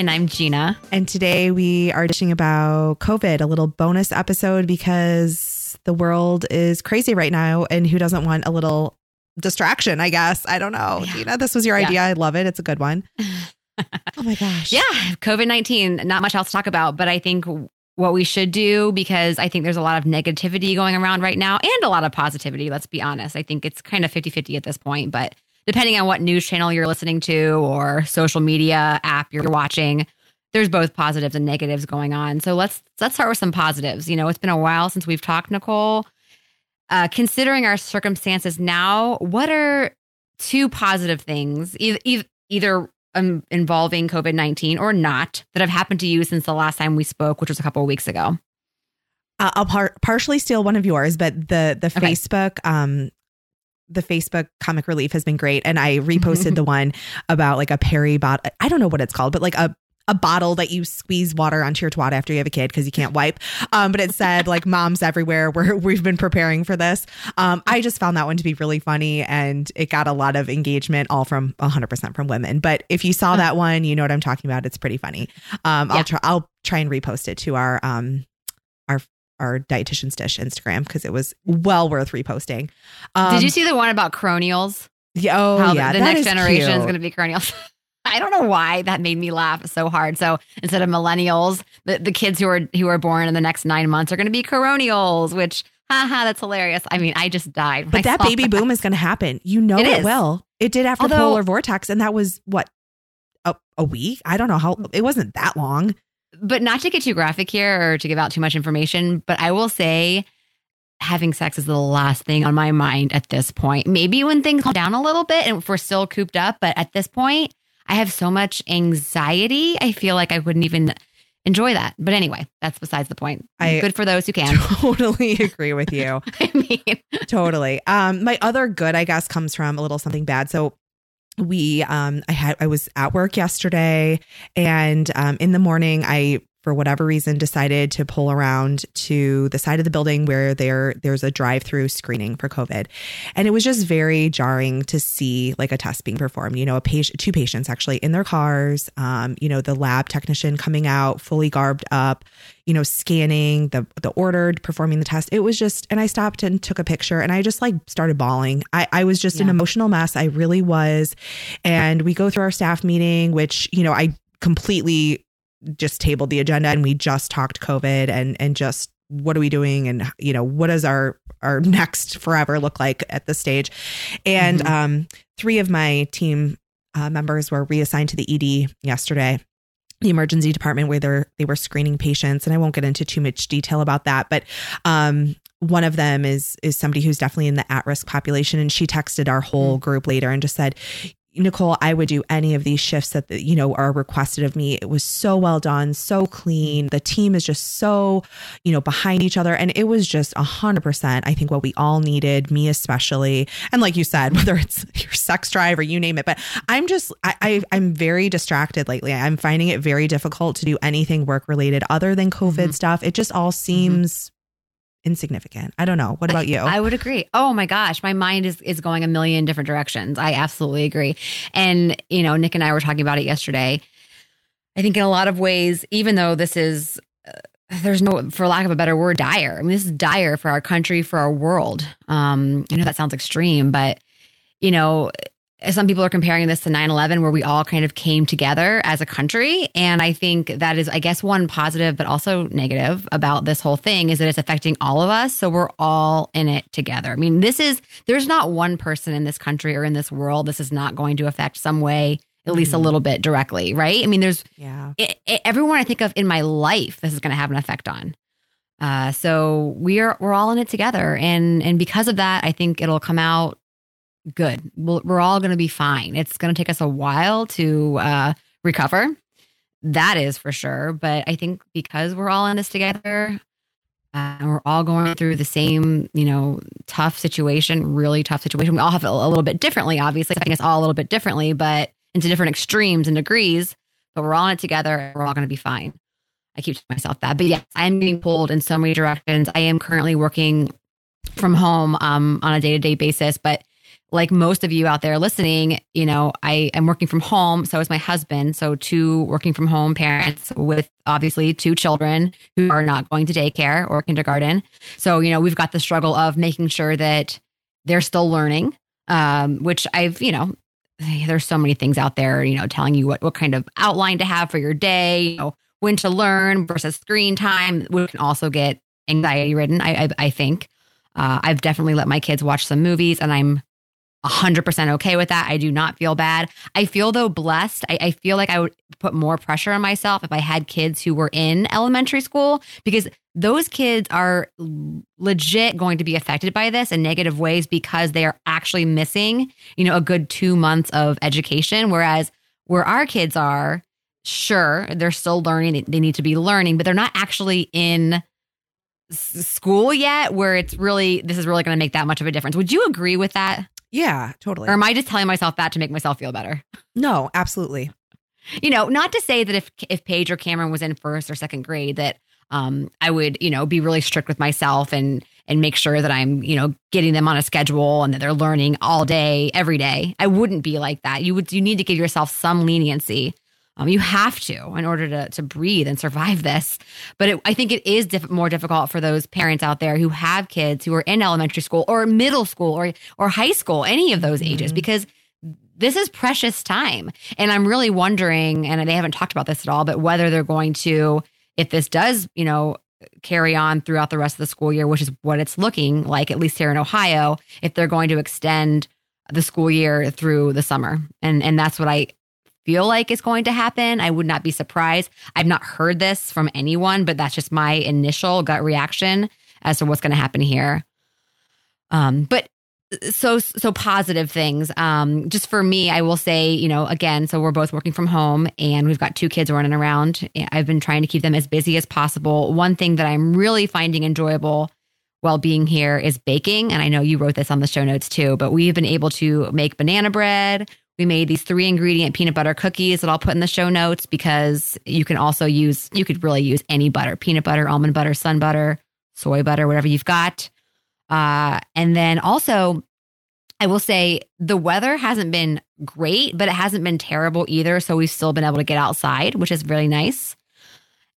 And I'm Gina. And today we are dishing about COVID, a little bonus episode because the world is crazy right now. And who doesn't want a little distraction, I guess? I don't know. Yeah. Gina, this was your idea. Yeah. I love it. It's a good one. oh my gosh. Yeah. COVID 19, not much else to talk about, but I think what we should do because I think there's a lot of negativity going around right now and a lot of positivity. Let's be honest. I think it's kind of 50 50 at this point, but depending on what news channel you're listening to or social media app you're watching, there's both positives and negatives going on. So let's let's start with some positives. You know, it's been a while since we've talked, Nicole. Uh, considering our circumstances now, what are two positive things, either, either um, involving COVID nineteen or not, that have happened to you since the last time we spoke, which was a couple of weeks ago? Uh, I'll par- partially steal one of yours, but the the okay. Facebook um the Facebook comic relief has been great. And I reposted the one about like a peri bottle. I don't know what it's called, but like a a bottle that you squeeze water onto your twat after you have a kid because you can't wipe. Um, but it said like moms everywhere. We're, we've been preparing for this. Um, I just found that one to be really funny and it got a lot of engagement, all from 100% from women. But if you saw that one, you know what I'm talking about. It's pretty funny. Um, I'll try. I'll try and repost it to our um our dietitian's dish Instagram because it was well worth reposting. Um, Did you see the one about cronials? Yeah, oh How yeah, the, the next generation cute. is going to be cronials. I don't know why that made me laugh so hard. So instead of millennials, the, the kids who are who are born in the next nine months are going to be coronials, which haha, that's hilarious. I mean, I just died. But that baby that. boom is going to happen. You know it, it will. It did after Although, polar vortex, and that was what a, a week. I don't know how. It wasn't that long but not to get too graphic here or to give out too much information, but I will say having sex is the last thing on my mind at this point. Maybe when things calm down a little bit and if we're still cooped up, but at this point, I have so much anxiety. I feel like I wouldn't even enjoy that. But anyway, that's besides the point. I good for those who can. Totally agree with you. I mean, totally. Um, my other good, I guess, comes from a little something bad. So we um i had i was at work yesterday and um in the morning i for whatever reason decided to pull around to the side of the building where there there's a drive-through screening for covid. And it was just very jarring to see like a test being performed. You know a patient two patients actually in their cars um, you know the lab technician coming out fully garbed up you know scanning the the ordered performing the test. It was just and i stopped and took a picture and i just like started bawling. I i was just yeah. an emotional mess. I really was. And we go through our staff meeting which you know i completely just tabled the agenda and we just talked COVID and and just what are we doing and you know what does our our next forever look like at this stage and mm-hmm. um three of my team uh, members were reassigned to the ed yesterday the emergency department where they they were screening patients and i won't get into too much detail about that but um one of them is is somebody who's definitely in the at-risk population and she texted our whole mm. group later and just said Nicole, I would do any of these shifts that you know are requested of me. It was so well done, so clean. The team is just so, you know, behind each other, and it was just a hundred percent. I think what we all needed, me especially, and like you said, whether it's your sex drive or you name it. But I'm just, I, I I'm very distracted lately. I'm finding it very difficult to do anything work related other than COVID mm-hmm. stuff. It just all mm-hmm. Insignificant. I don't know. What about you? I would agree. Oh my gosh, my mind is is going a million different directions. I absolutely agree. And you know, Nick and I were talking about it yesterday. I think in a lot of ways, even though this is uh, there's no, for lack of a better word, dire. I mean, this is dire for our country, for our world. Um, I know that sounds extreme, but you know, some people are comparing this to 9-11 where we all kind of came together as a country. And i think that is i guess one positive but also negative about this whole thing is that it's affecting all of us. So we're all in it together. I mean this is there's not one person in this country or in this world this is not going to affect some way at least a mm-hmm. little bit directly right? I mean there's yeah. it, it, everyone i think of in my life this is going to have an effect on. Uh, so we're we're all in it together. And and because of that i think it'll come out good. We're all going to be fine. It's going to take us a while to uh, recover. That is for sure. But I think because we're all in this together, Uh, and we're all going through the same, you know, tough situation, really tough situation. We all have it a little bit differently, obviously, I think it's all a little bit differently, but into different extremes and degrees. But we're all in it together. we're all going to be fine. I keep myself that. But yes, I am getting pulled in so many directions. I am currently working from home um, on a day to day basis, but like most of you out there listening, you know, I am working from home. So is my husband. So two working from home parents with obviously two children who are not going to daycare or kindergarten. So, you know, we've got the struggle of making sure that they're still learning, um, which I've, you know, there's so many things out there, you know, telling you what, what kind of outline to have for your day, you know, when to learn versus screen time, which can also get anxiety ridden, I, I, I think. Uh, I've definitely let my kids watch some movies and I'm 100% okay with that. I do not feel bad. I feel, though, blessed. I, I, feel like I would put more pressure on myself if I had kids who were in elementary school because those kids are legit going to be affected by this in negative ways because they are actually missing, you know, a good two months of education. Whereas where our kids are, sure, they're still learning, they need to be learning, but they're not actually in school yet where it's really this is really going to make that much of a difference. Would you agree with that? Yeah, totally. Or am I just telling myself that to make myself feel better? No, absolutely. You know, not to say that if if Paige or Cameron was in first or second grade that um I would, you know, be really strict with myself and and make sure that I'm, you know, getting them on a schedule and that they're learning all day every day. I wouldn't be like that. You would you need to give yourself some leniency um, you have to in order to to breathe and survive this. But it, I think it is diff- more difficult for those parents out there who have kids who are in elementary school or middle school or or high school, any of those ages, mm-hmm. because this is precious time. And I'm really wondering, and they haven't talked about this at all, but whether they're going to, if this does, you know, carry on throughout the rest of the school year, which is what it's looking like, at least here in Ohio, if they're going to extend the school year through the summer. And and that's what I feel like is going to happen. I would not be surprised. I've not heard this from anyone, but that's just my initial gut reaction as to what's going to happen here. Um, but so so positive things. Um, just for me, I will say, you know, again, so we're both working from home and we've got two kids running around. I've been trying to keep them as busy as possible. One thing that I'm really finding enjoyable while being here is baking. And I know you wrote this on the show notes too, but we've been able to make banana bread. We made these three ingredient peanut butter cookies that I'll put in the show notes because you can also use, you could really use any butter peanut butter, almond butter, sun butter, soy butter, whatever you've got. Uh, and then also, I will say the weather hasn't been great, but it hasn't been terrible either. So we've still been able to get outside, which is really nice.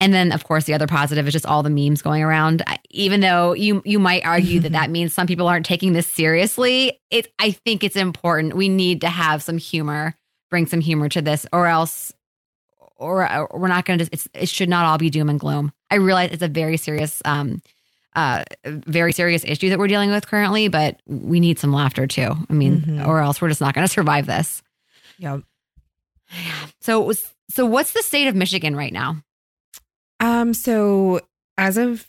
And then, of course, the other positive is just all the memes going around. Even though you you might argue that that means some people aren't taking this seriously, it I think it's important. We need to have some humor, bring some humor to this, or else, or, or we're not going to. just It should not all be doom and gloom. I realize it's a very serious, um, uh, very serious issue that we're dealing with currently, but we need some laughter too. I mean, mm-hmm. or else we're just not going to survive this. Yeah. So, was so what's the state of Michigan right now? Um, so as of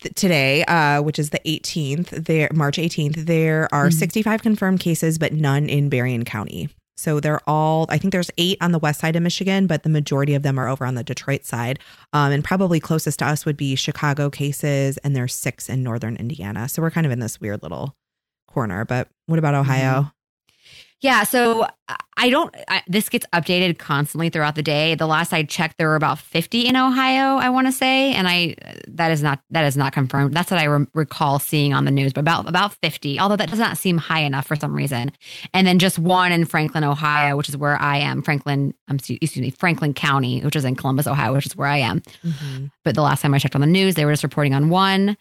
th- today, uh, which is the 18th, there March 18th, there are mm-hmm. 65 confirmed cases, but none in Berrien County. So they're all, I think there's eight on the west side of Michigan, but the majority of them are over on the Detroit side. Um, and probably closest to us would be Chicago cases, and there's six in northern Indiana. So we're kind of in this weird little corner. But what about Ohio? Yeah, so I don't. I, this gets updated constantly throughout the day. The last I checked, there were about fifty in Ohio. I want to say, and I that is not that is not confirmed. That's what I re- recall seeing on the news, but about about fifty. Although that does not seem high enough for some reason. And then just one in Franklin, Ohio, which is where I am. Franklin, um, excuse me, Franklin County, which is in Columbus, Ohio, which is where I am. Mm-hmm. But the last time I checked on the news, they were just reporting on one.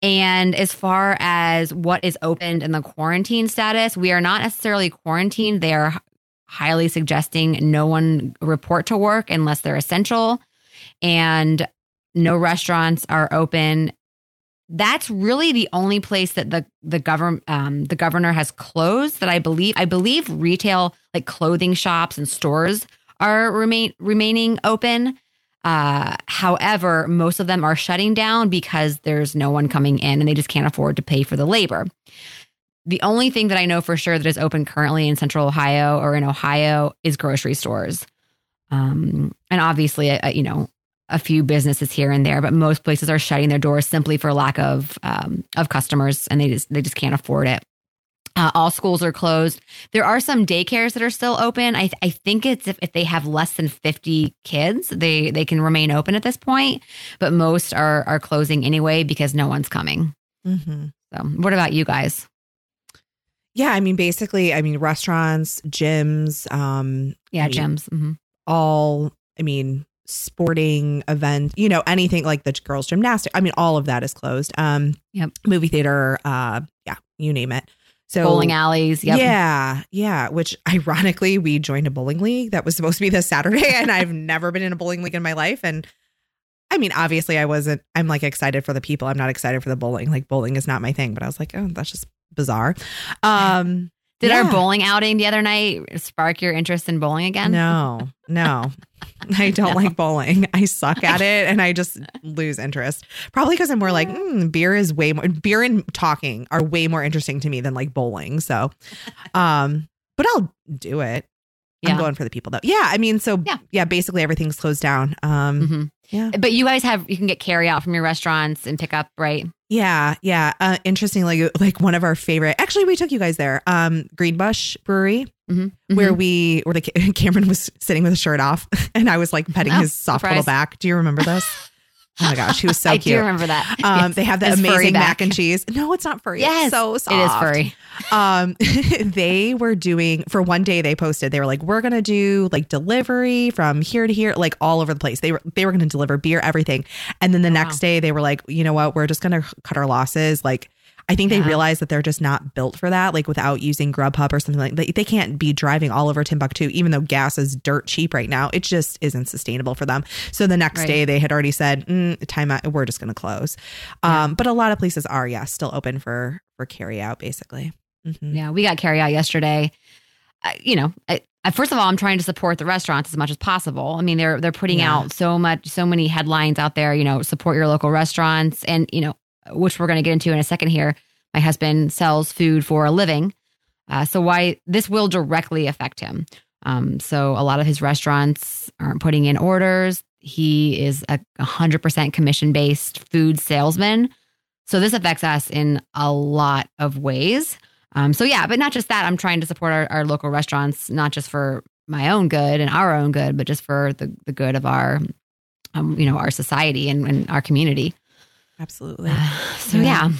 And as far as what is opened in the quarantine status, we are not necessarily quarantined. They are highly suggesting no one report to work unless they're essential and no restaurants are open. That's really the only place that the the government um, the governor has closed that I believe I believe retail like clothing shops and stores are remain remaining open. Uh, however, most of them are shutting down because there's no one coming in and they just can't afford to pay for the labor. The only thing that I know for sure that is open currently in central Ohio or in Ohio is grocery stores. Um, and obviously, uh, you know, a few businesses here and there, but most places are shutting their doors simply for lack of um, of customers, and they just they just can't afford it. Uh, all schools are closed. There are some daycares that are still open. I, I think it's if, if they have less than 50 kids, they they can remain open at this point, but most are are closing anyway because no one's coming. Mm-hmm. So, what about you guys? Yeah, I mean, basically, I mean, restaurants, gyms, um, Yeah, I mean, gyms. hmm all, I mean, sporting event, you know, anything like the girls' gymnastics. I mean, all of that is closed. Um, Yep. movie theater, uh, yeah, you name it. So Bowling alleys. Yep. Yeah, yeah. Which ironically, we joined a bowling league that was supposed to be this Saturday, and I've never been in a bowling league in my life. And I mean, obviously, I wasn't. I'm like excited for the people. I'm not excited for the bowling. Like bowling is not my thing. But I was like, oh, that's just bizarre. Um, Did our bowling outing the other night spark your interest in bowling again? No, no, I don't No. like bowling. I suck at it, and I just lose interest. Probably because I'm more like mm, beer is way more. Beer and talking are way more interesting to me than like bowling. So, um, but I'll do it. Yeah. I'm going for the people though. Yeah, I mean, so Yeah. yeah, basically everything's closed down. Um, hmm yeah, But you guys have you can get carry out from your restaurants and pick up, right? Yeah, yeah. Uh, interestingly, like one of our favorite. Actually, we took you guys there. Um, Greenbush Brewery, Mm-hmm. where we where the Cameron was sitting with his shirt off, and I was like petting Oh, his soft surprise. little back. Do you remember this? Oh my gosh, he was so I cute. I do remember that. Um, they have the His amazing mac and cheese. No, it's not furry. Yes, it's so soft. It is furry. Um, they were doing for one day. They posted. They were like, "We're gonna do like delivery from here to here, like all over the place." They were they were gonna deliver beer, everything. And then the Wow. next day, they were like, "You know what? We're just gonna cut our losses." Like. I think they Yeah. realized that they're just not built for that, like without using Grubhub or something like that. They can't be driving all over Timbuktu, even though gas is dirt cheap right now. It just isn't sustainable for them. So the next Right. day, they had already said, mm, "Time out, we're just going to close." Um, but a lot of places are, yeah, still open for for carry out, basically. Mhm. Yeah, we got carry out yesterday. Uh, you know, I, I, first of all, I'm trying to support the restaurants as much as possible. I mean, they're they're putting Yeah. out so much, so many headlines out there. You know, support your local restaurants, and you know, which we're going to get into in a second here. My husband sells food for a living, uh, so why this will directly affect him. Um, so a lot of his restaurants aren't putting in orders. He is a 100% commission based food salesman. So this affects us in a lot of ways. Um, so yeah, but not just that. I'm trying to support our, our local restaurants, not just for my own good and our own good, but just for the, the good of our, um, you know, our society and, and our community. Absolutely. So yeah.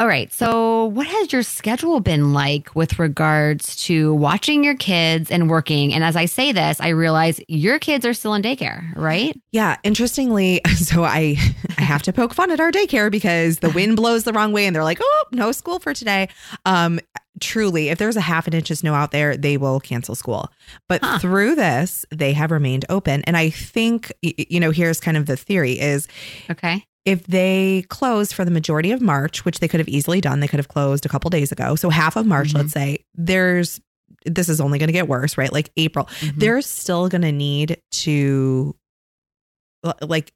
All right. So what has your schedule been like with regards to watching your kids and working? And as I say this, I realize your kids are still in daycare, right? Yeah, interestingly, so I I have to poke fun at our daycare because the wind blows the wrong way and they're like, "Oh, no school for today." Um truly, if there's a half an inch of snow out there, they will cancel school. But Huh. through this, they have remained open and I think you know, here's kind of the theory is Okay. If they closed for the majority of March, which they could have easily done, they could have closed a couple days ago. So half of March, Mhm. let's say, there's this is only going to get worse, right? Like April Mhm. they're still going to need to like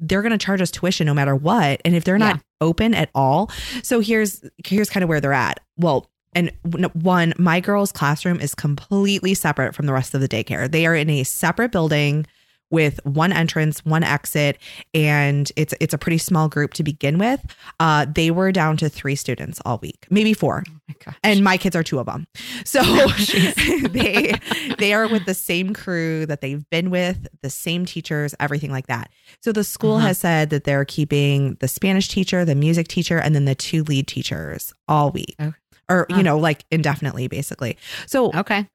they're going to charge us tuition no matter what and if they're not open at all so here's here's kind of where they're at well and one my girl's classroom is completely separate from the rest of the daycare they are in a separate building with one entrance one exit and it's it's a pretty small group to begin with uh they were down to three students all week maybe four Oh my and my kids are two of them. So Oh, they they are with the same crew that they've been with, the same teachers, everything like that. So the school Uh-huh. has said that they're keeping the Spanish teacher, the music teacher, and then the two lead teachers all week. Okay. Or, you know, like indefinitely, basically. So okay.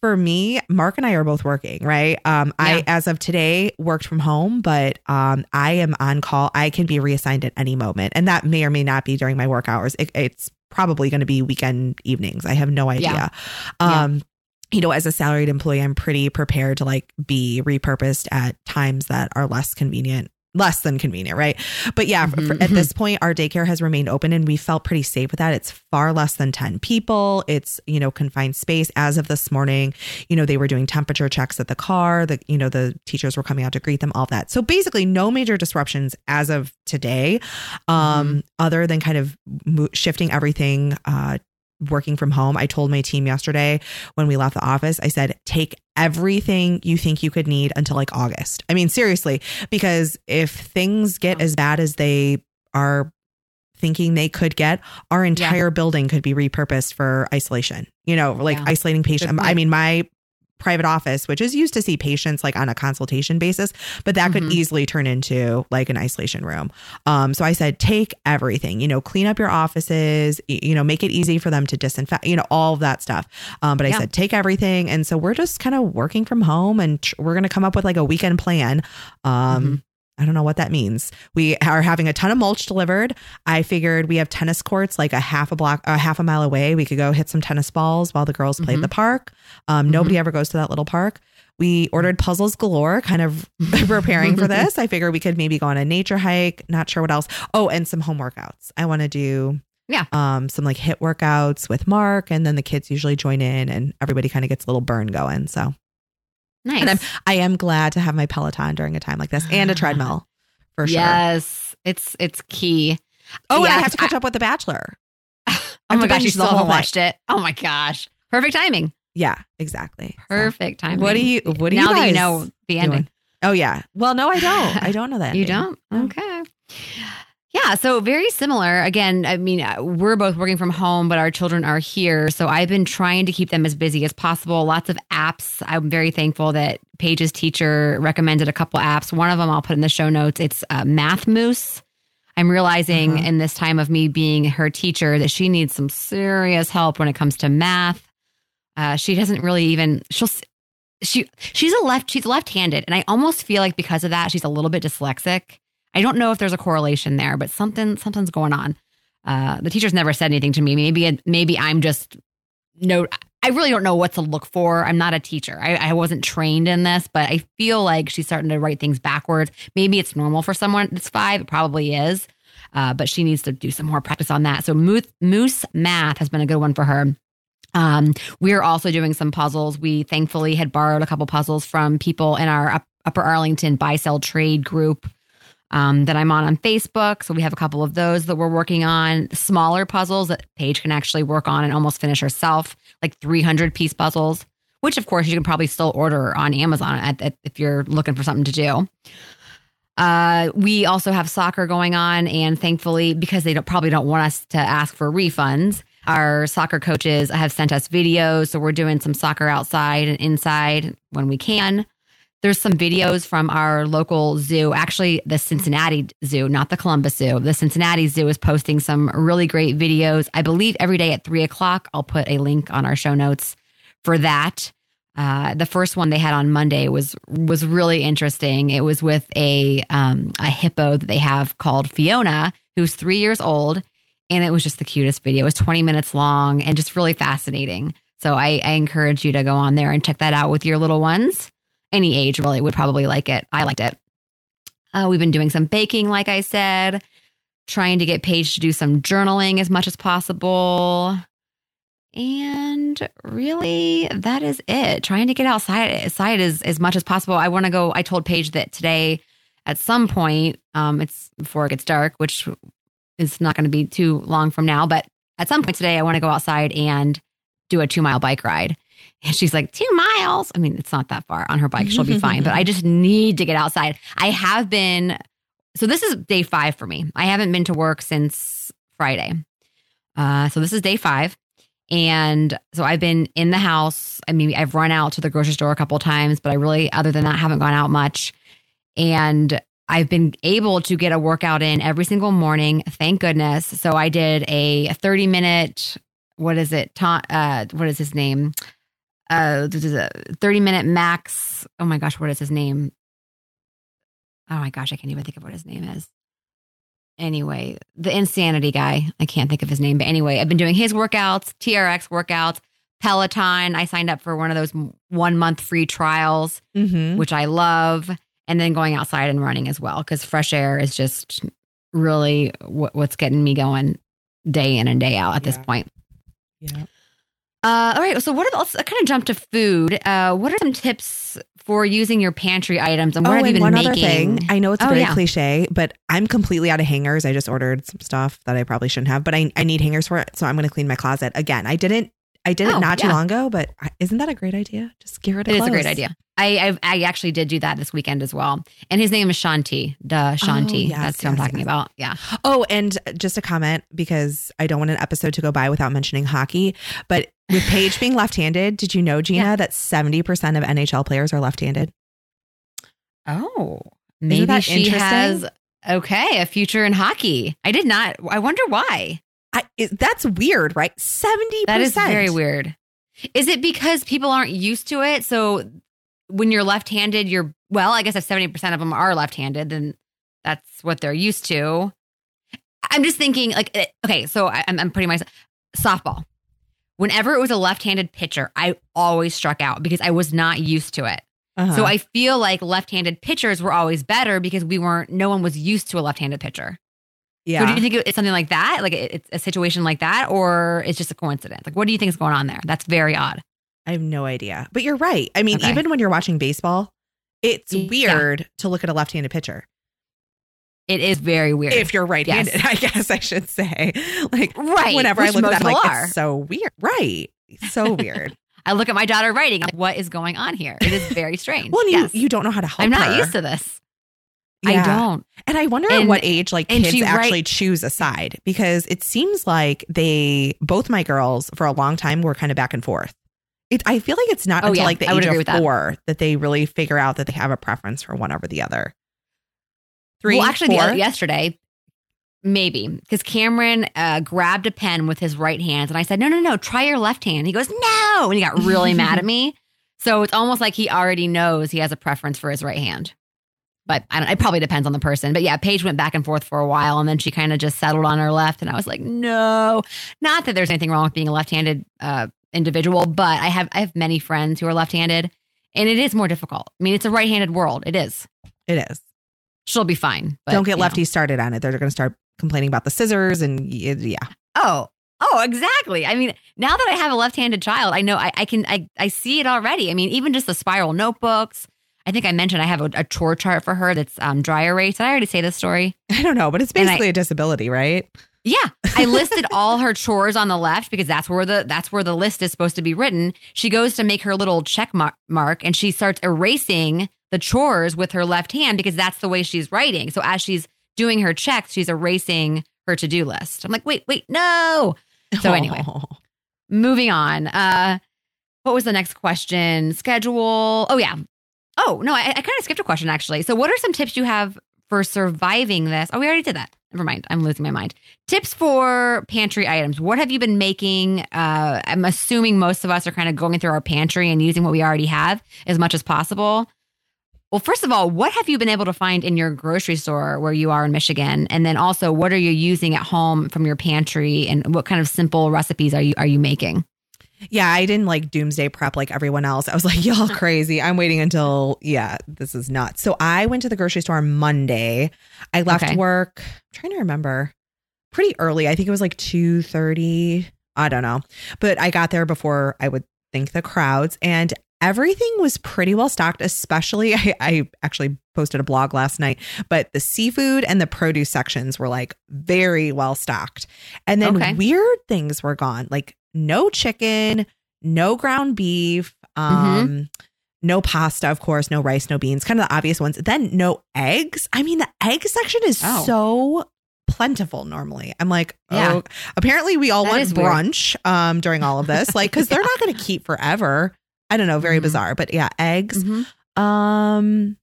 For me, Mark and I are both working, right? Um, I as of today worked from home, but um, I am on call. I can be reassigned at any moment, and that may or may not be during my work hours. It, it's probably going to be weekend evenings. I have no idea. Yeah. Um, you know, as a salaried employee, I'm pretty prepared to like be repurposed at times that are less convenient. Less than convenient, right? But yeah, for- for- at this point, our daycare has remained open and we felt pretty safe with that. It's far less than 10 people. It's, you know, confined space. As of this morning, you know, they were doing temperature checks at the car. The, you know, the teachers were coming out to greet them, all that. So basically, no major disruptions as of today, um, other than kind of mo- shifting everything uh, working from home, I told my team yesterday when we left the office, I said, take everything you think you could need until like August. I mean, seriously, because if things get as bad as they are thinking they could get, our entire yeah. building could be repurposed for isolation, you know, like yeah. isolating patients. I mean, my private office, which is used to see patients like on a consultation basis, but that mm-hmm. could easily turn into like an isolation room. Um, so I said, take everything, you know, clean up your offices, you know, make it easy for them to disinfect, you know, all of that stuff. Um, but I yeah. said, take everything. And so we're just kind of working from home and tr- we're going to come up with like a weekend plan. Um, mm-hmm. I don't know what that means. We are having a ton of mulch delivered. I figured we have tennis courts like a half a block, a half a mile away. We could go hit some tennis balls while the girls play mm-hmm. the park. Um, mm-hmm. Nobody ever goes to that little park. We ordered puzzles galore, kind of preparing for this. I figure we could maybe go on a nature hike. Not sure what else. Oh, and some home workouts. I want to do yeah. Um, some like HIIT workouts with Mark, and then the kids usually join in, and everybody kind of gets a little burn going. So Nice. And I'm I am glad to have my Peloton during a time like this and a treadmill for sure. Yes, it's it's key. Oh, yeah, and I have to catch I, up with The Bachelor. oh my gosh, you still haven't watched it. Oh my gosh, perfect timing. Yeah, exactly. Perfect so, timing. What do you? What do now you? Now that you know the ending. Doing? Oh yeah. Well, no, I don't. I don't know that. you ending. don't. Okay. Yeah, so very similar. Again, I mean, uh, we're both working from home, but our children are here. So I've been trying to keep them as busy as possible. Lots of apps. I'm very thankful that Paige's teacher recommended a couple apps. One of them I'll put in the show notes. It's uh, Math Moose. I'm realizing uh-huh. in this time of me being her teacher that she needs some serious help when it comes to math. Uh, she doesn't really even she'll she she's a left she's left-handed and I almost feel like because of that she's a little bit dyslexic I don't know if there's a correlation there, but something something's going on. Uh, the teacher's never said anything to me. Maybe maybe I'm just no. I really don't know what to look for. I'm not a teacher. I, I wasn't trained in this, but I feel like she's starting to write things backwards. Maybe it's normal for someone that's five. It probably is, uh, but she needs to do some more practice on that. So Moose, Math has been a good one for her. Um, we're also doing some puzzles. We thankfully had borrowed a couple puzzles from people in our Upper Arlington buy sell trade group um, that I'm on on Facebook. So we have a couple of those that we're working on. Smaller puzzles that Paige can actually work on and almost finish herself, like 300 piece puzzles, which of course you can probably still order on Amazon at, at, if you're looking for something to do. Uh, we also have soccer going on, and thankfully, because they don't, probably don't want us to ask for refunds, our soccer coaches have sent us videos. So we're doing some soccer outside and inside when we can. There's some videos from our local zoo, actually, the Cincinnati Zoo, not the Columbus Zoo. The Cincinnati Zoo is posting some really great videos. I believe every day at three o'clock. I'll put a link on our show notes for that. Uh, the first one they had on Monday was was really interesting. It was with a um, a hippo that they have called Fiona, who's three years old, and it was just the cutest video. It was 20 minutes long and just really fascinating. So I, I encourage you to go on there and check that out with your little ones any age really would probably like it. I liked it. Uh, we've been doing some baking, like I said, trying to get Paige to do some journaling as much as possible. And really, that is it. Trying to get outside, outside as, as much as possible. I want to go. I told Paige that today, at some point, um, it's before it gets dark, which is not going to be too long from now, but at some point today, I want to go outside and do a two mile bike ride. And she's like, two miles. I mean, it's not that far on her bike. She'll be fine, but I just need to get outside. I have been, so this is day five for me. I haven't been to work since Friday. Uh, so this is day five. And so I've been in the house. I mean, I've run out to the grocery store a couple times, but I really, other than that, haven't gone out much. And I've been able to get a workout in every single morning. Thank goodness. So I did a 30 minute, what is it? Ta- uh, what is his name? Uh 30 minute max. Oh my gosh what is his name? Oh my gosh i can't even think of what his name is. Anyway the insanity guy. I can't think of his name but anyway i've been doing his workouts trx workouts peloton. I signed up for one of those one month free trials mm-hmm. which i love and then going outside and running as well because fresh air is just really what's getting me going day in and day out at yeah. this point. Yeah Uh, all right. So what about, let's kind of jump to food. Uh, what are some tips for using your pantry items and what oh, have you and been one making? other thing. I know it's Oh, very yeah. cliche, but I'm completely out of hangers. I just ordered some stuff that I probably shouldn't have, but I, I need hangers for it. So I'm going to clean my closet again. I didn't, I did Oh, it not too long ago, but isn't that a great idea? Just get rid of It is a great idea. I, I I actually did do that this weekend as well. And his name is Shaun T. Duh, oh, Shaun T. Oh, yes, That's who I'm talking yes. about. Yeah. Oh, and just a comment because I don't want an episode to go by without mentioning hockey. But with Paige being left-handed, did you know, Gina, Yeah. that 70% of NHL players are left-handed? Oh, maybe she interesting? has okay a future in hockey. I did not. I wonder why. I, it, that's weird, right? 70%. That is very weird. Is it because people aren't used to it? So when you're left-handed, you're well. I guess if seventy percent of them are left-handed, then that's what they're used to. I'm just thinking, like, eh, okay, so I, I'm, I'm putting myself softball. Whenever it was a left-handed pitcher, I always struck out because I was not used to it. Uh-huh. So I feel like left-handed pitchers were always better because we weren't. No one was used to a left-handed pitcher. Yeah. So do you think it's something like that, like it's a situation like that, or it's just a coincidence? Like, what do you think is going on there? That's very odd. I have no idea. But you're right. I mean, Okay. even when you're watching baseball, it's Yeah. weird to look at a left-handed pitcher. It is very weird. If you're right-handed, Yes. I guess I should say. Like right, whenever I look at that, I'm like, are. it's so weird. Right. So weird. I look at my daughter writing. I'm like, what is going on here? It is very strange. well, you, yes. you don't know how to help I'm not her. used to this. I don't. And I wonder at what age like kids she actually choose a side because it seems like they both my girls for a long time were kind of back and forth. It, I feel like it's not Oh, until yeah. like the age of with that. four that. they really figure out that they have a preference for one over the other. Three, well, actually, four? other- yesterday, maybe because Cameron uh, grabbed a pen with his right hand, and I said, "No, no, no, try your left hand." He goes, "No," and he got really mad at me. So it's almost like he already knows he has a preference for his right hand. But I don't, it probably depends on the person. But yeah, Paige went back and forth for a while, and then she kind of just settled on her left, and I was like, "No, not that there's anything wrong with being a left-handed uh, individual, but I have I have many friends who are left-handed, and it is more difficult. I mean, it's a right-handed world. It is. it is. She'll be fine. But, don't get lefty know. started on it. They're going to start complaining about the scissors and yeah. Oh, oh, exactly. I mean, now that I have a left-handed child, I know I, I can I I see it already. I mean, even just the spiral notebooks. I think I mentioned I have a, a chore chart for her that's um, dry erase. Did I already say this story? I don't know, but it's basically a disability, right? Yeah, I listed all her chores on the left because that's where the that's where the list is supposed to be written. She goes to make her little check mark, and she starts erasing the chores with her left hand because that's the way she's writing. So as she's doing her checks, she's erasing her to-do list. I'm like, "Wait, wait, no." So anyway. Moving on. Uh, what was the next question? Schedule. Oh yeah. Oh no, I, I kind of skipped a question actually. So, what are some tips you have for surviving this? Oh, we already did that. Never mind. I'm losing my mind. Tips for pantry items. What have you been making? Uh, I'm assuming most of us are kind of going through our pantry and using what we already have as much as possible. Well, first of all, what have you been able to find in your grocery store where you are in Michigan? And then also, what are you using at home from your pantry and what kind of simple recipes are you are you making? Yeah, I didn't like doomsday prep like everyone else. I was like, y'all crazy. I'm waiting until, yeah, this is nuts. So I went to the grocery store Monday. I left Okay. work, I'm trying to remember, pretty early. I think it was like 2.30. I don't know. But I got there before I would think the crowds and everything was pretty well stocked, especially I, I actually posted a blog last night, but the seafood and the produce sections were like very well stocked. And then Okay. weird things were gone, like no chicken, no ground beef, um, no pasta, of course, no rice, no beans, kind of the obvious ones. Then no eggs. I mean, the egg section is Oh. so plentiful normally. I'm like, Yeah. oh, apparently we all That went brunch um during all of this, like because they're not going to keep forever. I don't know, very Mhm. bizarre, but yeah, eggs. Mhm. Um,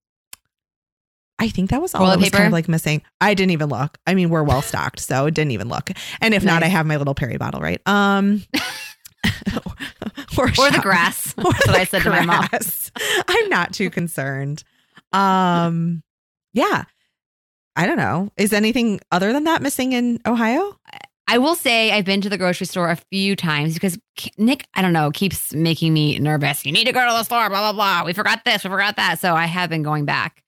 I think that was all that was kind of like missing. I didn't even look. I mean, we're well stocked, so it didn't even look. And if not, I have my little peri bottle, right? Um, or, Or the grass. or That's what I said to my mom. I'm not too concerned. Um, yeah. I don't know. Is anything other than that missing in Ohio? I will say I've been to the grocery store a few times because Nick, I don't know, keeps making me nervous. You need to go to the store, blah, blah, blah. We forgot this, we forgot that. So I have been going back.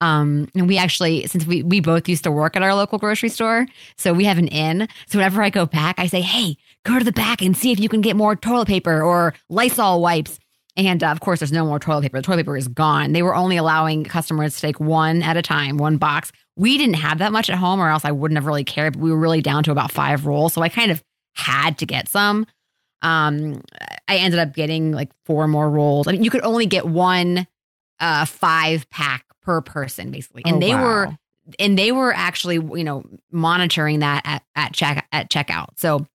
Um, and we actually, since we, we both used to work at our local grocery store, so we have an inn. So whenever I go back, I say, hey, go to the back and see if you can get more toilet paper or Lysol wipes. And uh, of course, there's no more toilet paper. The toilet paper is gone. They were only allowing customers to take one at a time, one box. We didn't have that much at home, or else I wouldn't have really cared. But we were really down to about five rolls. So I kind of had to get some. Um, I ended up getting like four more rolls. I mean, you could only get one uh, five pack per person, basically. And Oh, they wow. were and they were actually, you know, monitoring that at, at check at checkout. So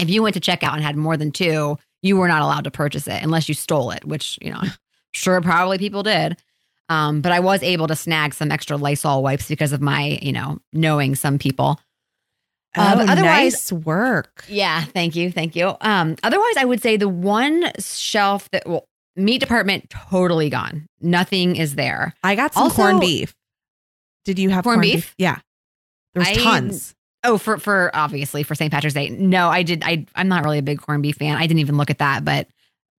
if you went to checkout and had more than two, you were not allowed to purchase it unless you stole it, which, you know, sure probably people did. Um, but I was able to snag some extra Lysol wipes because of my, you know, knowing some people. Uh, oh, otherwise- nice work. Yeah, thank you, thank you. Um, otherwise, I would say the one shelf that well, meat department totally gone. Nothing is there. I got some Also- corned beef. Did you have Corned corned, beef? Yeah. There's tons. Oh, for for obviously for St. Patrick's Day. No, I did. I I'm not really a big corned beef fan. I didn't even look at that, but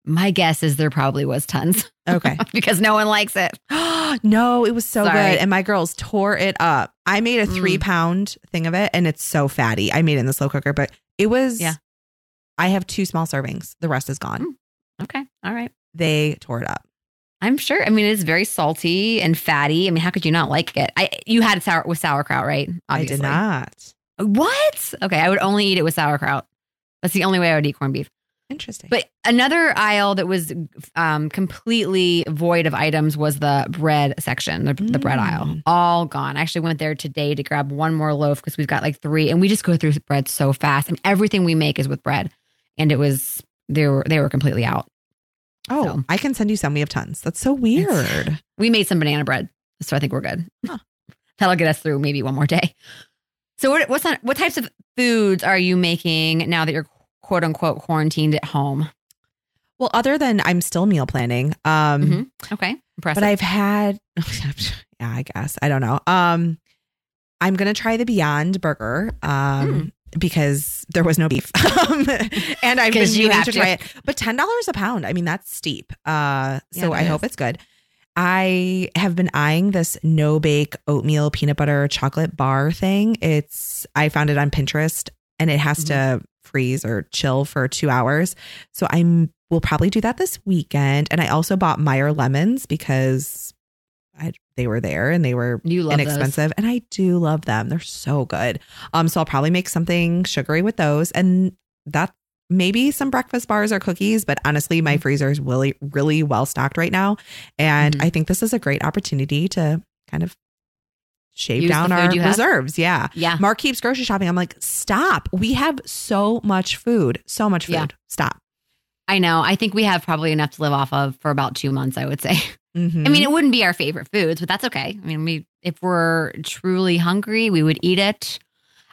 my guess is there probably was tons Okay. because no one likes it. no, it was so Sorry. good. And my girls tore it up. I made a Mm. three pound thing of it and it's so fatty. I made it in the slow cooker, but it was, Yeah. I have two small servings. The rest is gone. Mm. Okay, all right. They tore it up. I'm sure. I mean, it's very salty and fatty. I mean, how could you not like it? I you had it sour with sauerkraut, right? I did not. What? Okay, I would only eat it with sauerkraut. That's the only way I would eat corned beef. Interesting. But another aisle that was um, completely void of items was the bread section, the, the bread Mm. aisle. All gone. I actually went there today to grab one more loaf because we've got like three, and we just go through bread so fast. And everything we make is with bread, and it was they were they were completely out. oh, so. I can send you some. We have tons. That's so weird. We made some banana bread, so I think we're good. Huh. That'll get us through maybe one more day. So what what's on, what types of foods are you making now that you're quote unquote quarantined at home? Well, other than I'm still meal planning. Um, Mhm. Okay, impressive. but I've had yeah, I guess. I don't know. Um I'm gonna try the Beyond Burger. Um because there was no beef. um, and I've been you have to to. try it. But ten dollars a pound. I mean, that's steep. Uh so Yeah, I it hope it's good. I have been eyeing this no bake oatmeal peanut butter chocolate bar thing. It's I found it on Pinterest and it has Mm-hmm. to freeze or chill for two hours. So I'm will probably do that this weekend. And I also bought Meyer lemons because I, they were there and they were love those. inexpensive and I do love them. They're so good. Um so I'll probably make something sugary with those and that maybe some breakfast bars or cookies, but honestly my freezer is really really well stocked right now and Mhm. I think this is a great opportunity to kind of shave Use down our reserves. Yeah. Yeah. Mark keeps grocery shopping. I'm like, "Stop. We have so much food. So much food. Yeah. Stop." I know. I think we have probably enough to live off of for about two months, I would say. Mhm. I mean, it wouldn't be our favorite foods, but that's okay. I mean, we if we're truly hungry, we would eat it.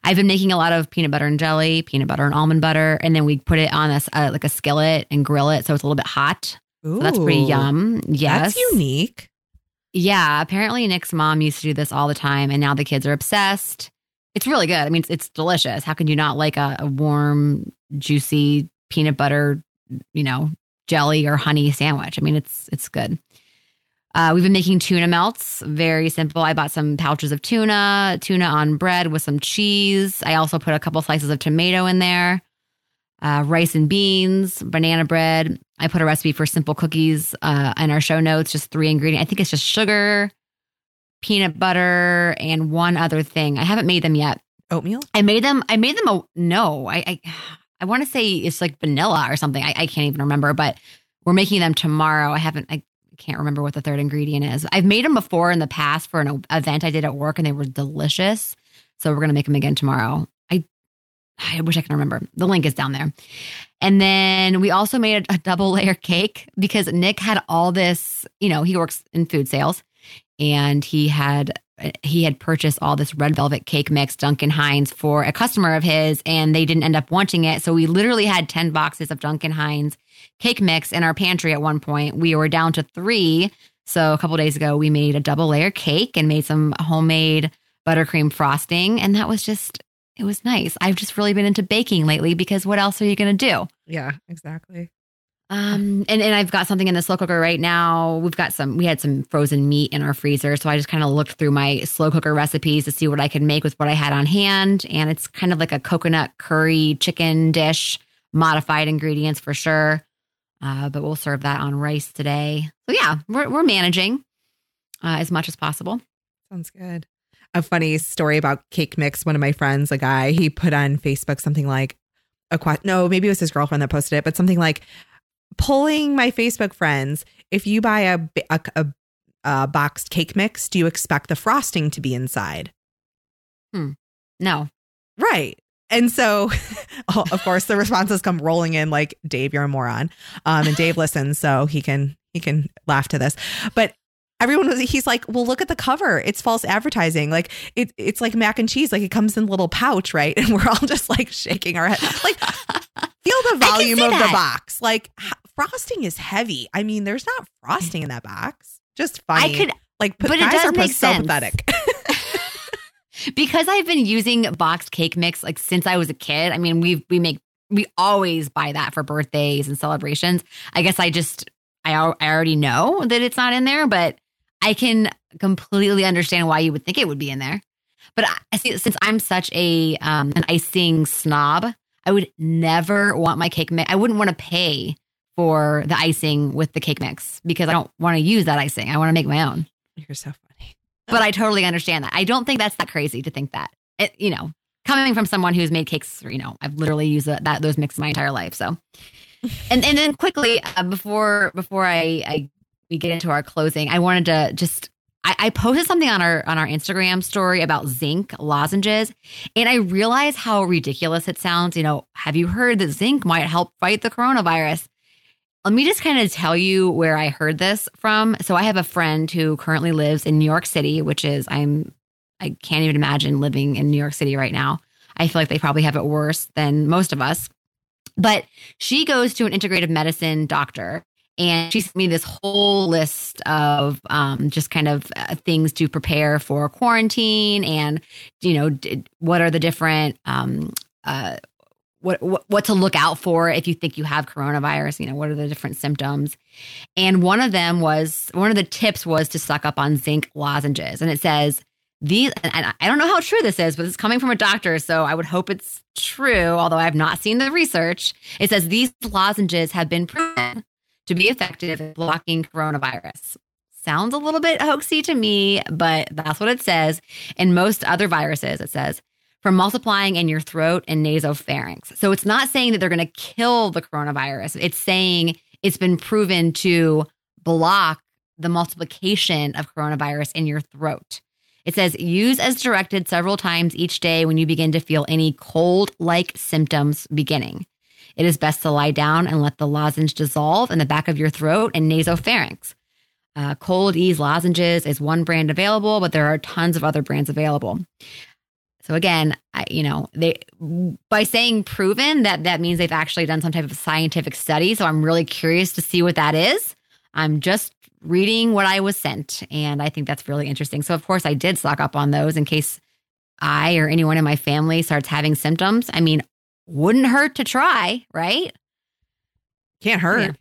I've been making a lot of peanut butter and jelly, peanut butter and almond butter, and then we put it on a s- uh, like a skillet and grill it, so it's a little bit hot. So that's pretty yum. Yes, That's unique. Yeah, apparently Nick's mom used to do this all the time, and now the kids are obsessed. It's really good. I mean, it's, it's delicious. How can you not like a, a warm, juicy peanut butter, you know, jelly or honey sandwich? I mean, it's it's good. Uh, we've been making tuna melts. Very simple. I bought some pouches of tuna, tuna on bread with some cheese. I also put a couple slices of tomato in there. Uh, rice and beans, banana bread. I put a recipe for simple cookies uh, in our show notes. Just three ingredients. I think it's just sugar, peanut butter, and one other thing. I haven't made them yet. Oatmeal? I made them. I made them. A, no, I I, I want to say it's like vanilla or something. I, I can't even remember. But we're making them tomorrow. I haven't. I can't remember what the third ingredient is. I've made them before in the past for an event I did at work, and they were delicious. So we're gonna make them again tomorrow. I wish I can remember. The link is down there. And then we also made a, a double layer cake because Nick had all this. You know, he works in food sales, and he had he had purchased all this red velvet cake mix Duncan Hines for a customer of his and they didn't end up wanting it so we literally had 10 boxes of Duncan Hines cake mix in our pantry at one point we were down to 3 so a couple days ago we made a double layer cake and made some homemade buttercream frosting and that was just it was nice I've just really been into baking lately because what else are you going to do Yeah, exactly. um, and, and I've got something in the slow cooker right now. We've got some, we had some frozen meat in our freezer. So I just kind of looked through my slow cooker recipes to see what I could make with what I had on hand. And it's kind of like a coconut curry chicken dish modified ingredients for sure. Uh, but we'll serve that on rice today. So yeah, we're we're managing uh, as much as possible. Sounds good. A funny story about cake mix. One of my friends, a guy, he put on Facebook something like a question. No, maybe it was his girlfriend that posted it, but something like pulling my Facebook friends. If you buy a, a, a, a boxed cake mix, do you expect the frosting to be inside? Hmm. No. Right. And so, oh, of course, the responses come rolling in like, Dave, you're a moron. Um, and Dave listens, so he can he can laugh to this. But everyone was he's like, well, look at the cover. It's false advertising. Like it, it's like mac and cheese. Like it comes in a little pouch, right? And we're all just like shaking our head. Like feel the volume of that. the box. Like frosting is heavy. I mean, there's not frosting in that box. Just funny. I could like, but it does make so sense. pathetic. because I've been using boxed cake mix like since I was a kid. I mean, we we make we always buy that for birthdays and celebrations. I guess I just I I already know that it's not in there, but I can completely understand why you would think it would be in there. But I see since I'm such a um, an icing snob, I would never want my cake mix. I wouldn't want to pay for the icing with the cake mix because I don't want to use that icing. I want to make my own. You're so funny but I totally understand that. I don't think that's that crazy to think that. It, you know, coming from someone who's made cakes, you know, I've literally used that, that those mixes my entire life. So, and and then quickly uh, before before I, I we get into our closing, I wanted to just I, I posted something on our on our Instagram story about zinc lozenges, and I realized how ridiculous it sounds. You know, have you heard that zinc might help fight the coronavirus? Let me just kind of tell you where I heard this from. So I have a friend who currently lives in New York City, which is I'm I can't even imagine living in New York City right now. I feel like they probably have it worse than most of us. But she goes to an integrative medicine doctor and she sent me this whole list of um, just kind of uh, things to prepare for quarantine and you know d- what are the different um, uh, what, what what to look out for if you think you have coronavirus you know what are the different symptoms. And one of them was one of the tips was to suck up on zinc lozenges. And it says these and i don't know how true this is but it's coming from a doctor so i would hope it's true although i have not seen the research. It says these lozenges have been proven to be effective in blocking coronavirus sounds a little bit hoaxy to me but that's what it says in most other viruses it says from multiplying in your throat and nasopharynx. So it's not saying that they're going to kill the coronavirus. It's saying it's been proven to block the multiplication of coronavirus in your throat. It says use as directed several times each day when you begin to feel any cold like symptoms beginning. It is best to lie down and let the lozenge dissolve in the back of your throat and nasopharynx. Uh, Cold-EEZE lozenges is one brand available, but there are tons of other brands available. So again, I, you know, they by saying proven that that means they've actually done some type of scientific study. So I'm really curious to see what that is. I'm just reading what I was sent, and I think that's really interesting. So of course, I did stock up on those in case I or anyone in my family starts having symptoms. I mean, wouldn't hurt to try, right? Can't hurt. Yeah.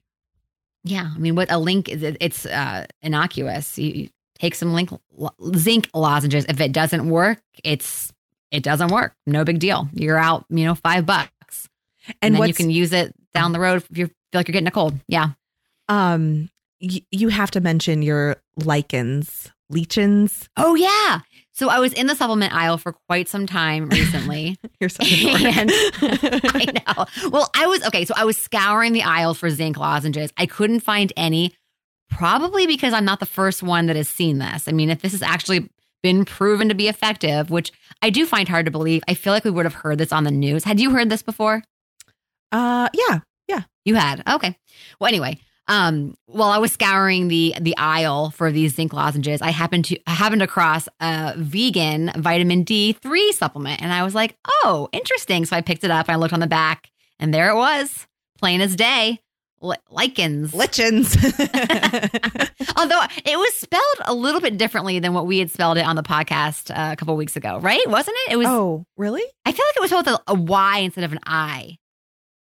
Yeah, I mean, what a link is, it's uh, innocuous. You, you take some link, zinc lozenges. If it doesn't work, it's it doesn't work. No big deal. You're out, you know, five bucks. And, and then you can use it down the road if you feel like you're getting a cold. Yeah. Um, y- you have to mention your lichens, lichens. Oh yeah. So I was in the supplement aisle for quite some time recently. You're so and I know. Well, I was okay. So I was scouring the aisle for zinc lozenges. I couldn't find any, probably because I'm not the first one that has seen this. I mean, if this has actually been proven to be effective, which I do find hard to believe. I feel like we would have heard this on the news. Had you heard this before? Uh yeah. Yeah. You had. Okay. Well, anyway, um, while I was scouring the the aisle for these zinc lozenges, I happened to I happened across a vegan vitamin D3 supplement and I was like, "Oh, interesting." So I picked it up I looked on the back and there it was, plain as day lichens. Lichens. Although it was spelled a little bit differently than what we had spelled it on the podcast uh, a couple weeks ago, right? Wasn't it? It was. Oh, really? I feel like it was spelled with a, a Y instead of an I.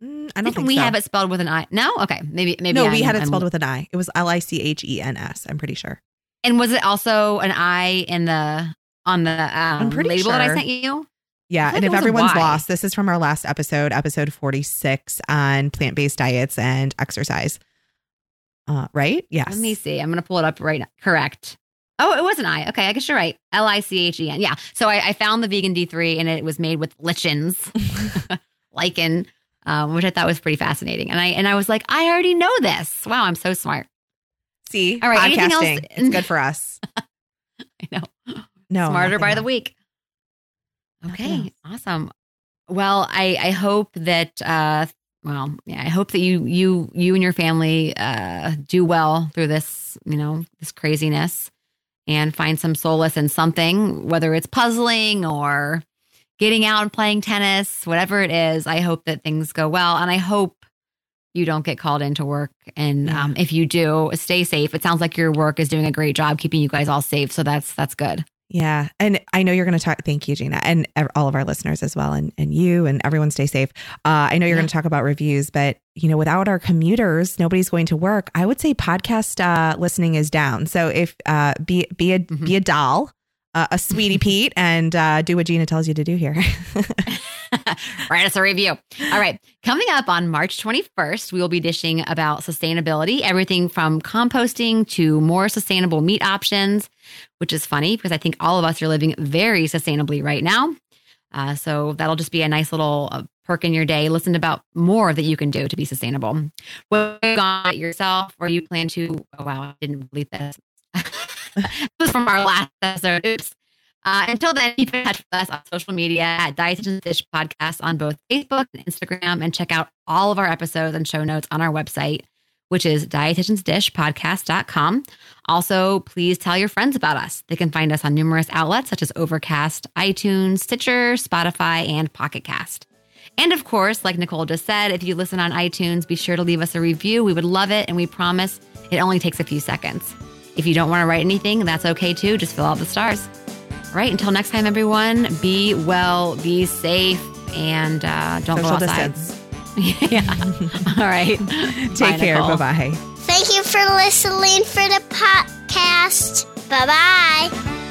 Mm, I don't think we so. have it spelled with an I. No, okay, maybe maybe. No, I'm, we had it I'm, spelled with an I. It was L I C H E N S. I'm pretty sure. And was it also an I in the on the um, label sure. that I sent you? Yeah. And if everyone's lost, this is from our last episode, episode 46 on plant based diets and exercise. Uh, right? Yes. Let me see. I'm going to pull it up right now. Correct. Oh, it was an I. Okay, I guess you're right. L I C H E N. Yeah. So I, I found the vegan D3 and it was made with lichens, lichen, um, which I thought was pretty fascinating. And I and I was like, I already know this. Wow, I'm so smart. See, All right, anything else? podcasting. It's good for us. I know. No, Smarter by the week. Okay, awesome. Well, I I hope that uh well, yeah, I hope that you you you and your family uh do well through this, you know, this craziness and find some solace in something, whether it's puzzling or getting out and playing tennis, whatever it is. I hope that things go well and I hope you don't get called into work and Yeah. um, if you do, stay safe. It sounds like your work is doing a great job keeping you guys all safe, so that's that's good. Yeah. And I know you're going to talk. Thank you, Gina, and all of our listeners as well. And, and you and everyone stay safe. Uh, I know you're Yeah. going to talk about reviews, but you know, without our commuters, nobody's going to work. I would say podcast uh, listening is down. So if uh, be, be a, Mhm. be a doll, uh, a sweetie Pete and uh, do what Gina tells you to do here. Write us a review. All right. Coming up on March 21st, we will be dishing about sustainability, everything from composting to more sustainable meat options, which is funny because I think all of us are living very sustainably right now. Uh, so that'll just be a nice little uh, perk in your day. Listen about more that you can do to be sustainable. You've gone it yourself or you plan to, oh, wow, I didn't believe this. this was from our last episode. Oops. Uh, until then, keep in touch with us on social media at Dietitian's Dish Podcast on both Facebook and Instagram, and check out all of our episodes and show notes on our website, which is dietitiansdishpodcast.com. Also, please tell your friends about us. They can find us on numerous outlets such as Overcast, iTunes, Stitcher, Spotify, and Pocket Cast. And of course, like Nicole just said, if you listen on iTunes, be sure to leave us a review. We would love it, and we promise it only takes a few seconds. If you don't want to write anything, that's okay too. Just fill out the stars. All right, until next time, everyone, be well, be safe, and uh, don't Social go outside. distance. yeah. All right. Take care. Bye bye. Thank you for listening for the podcast. Bye bye.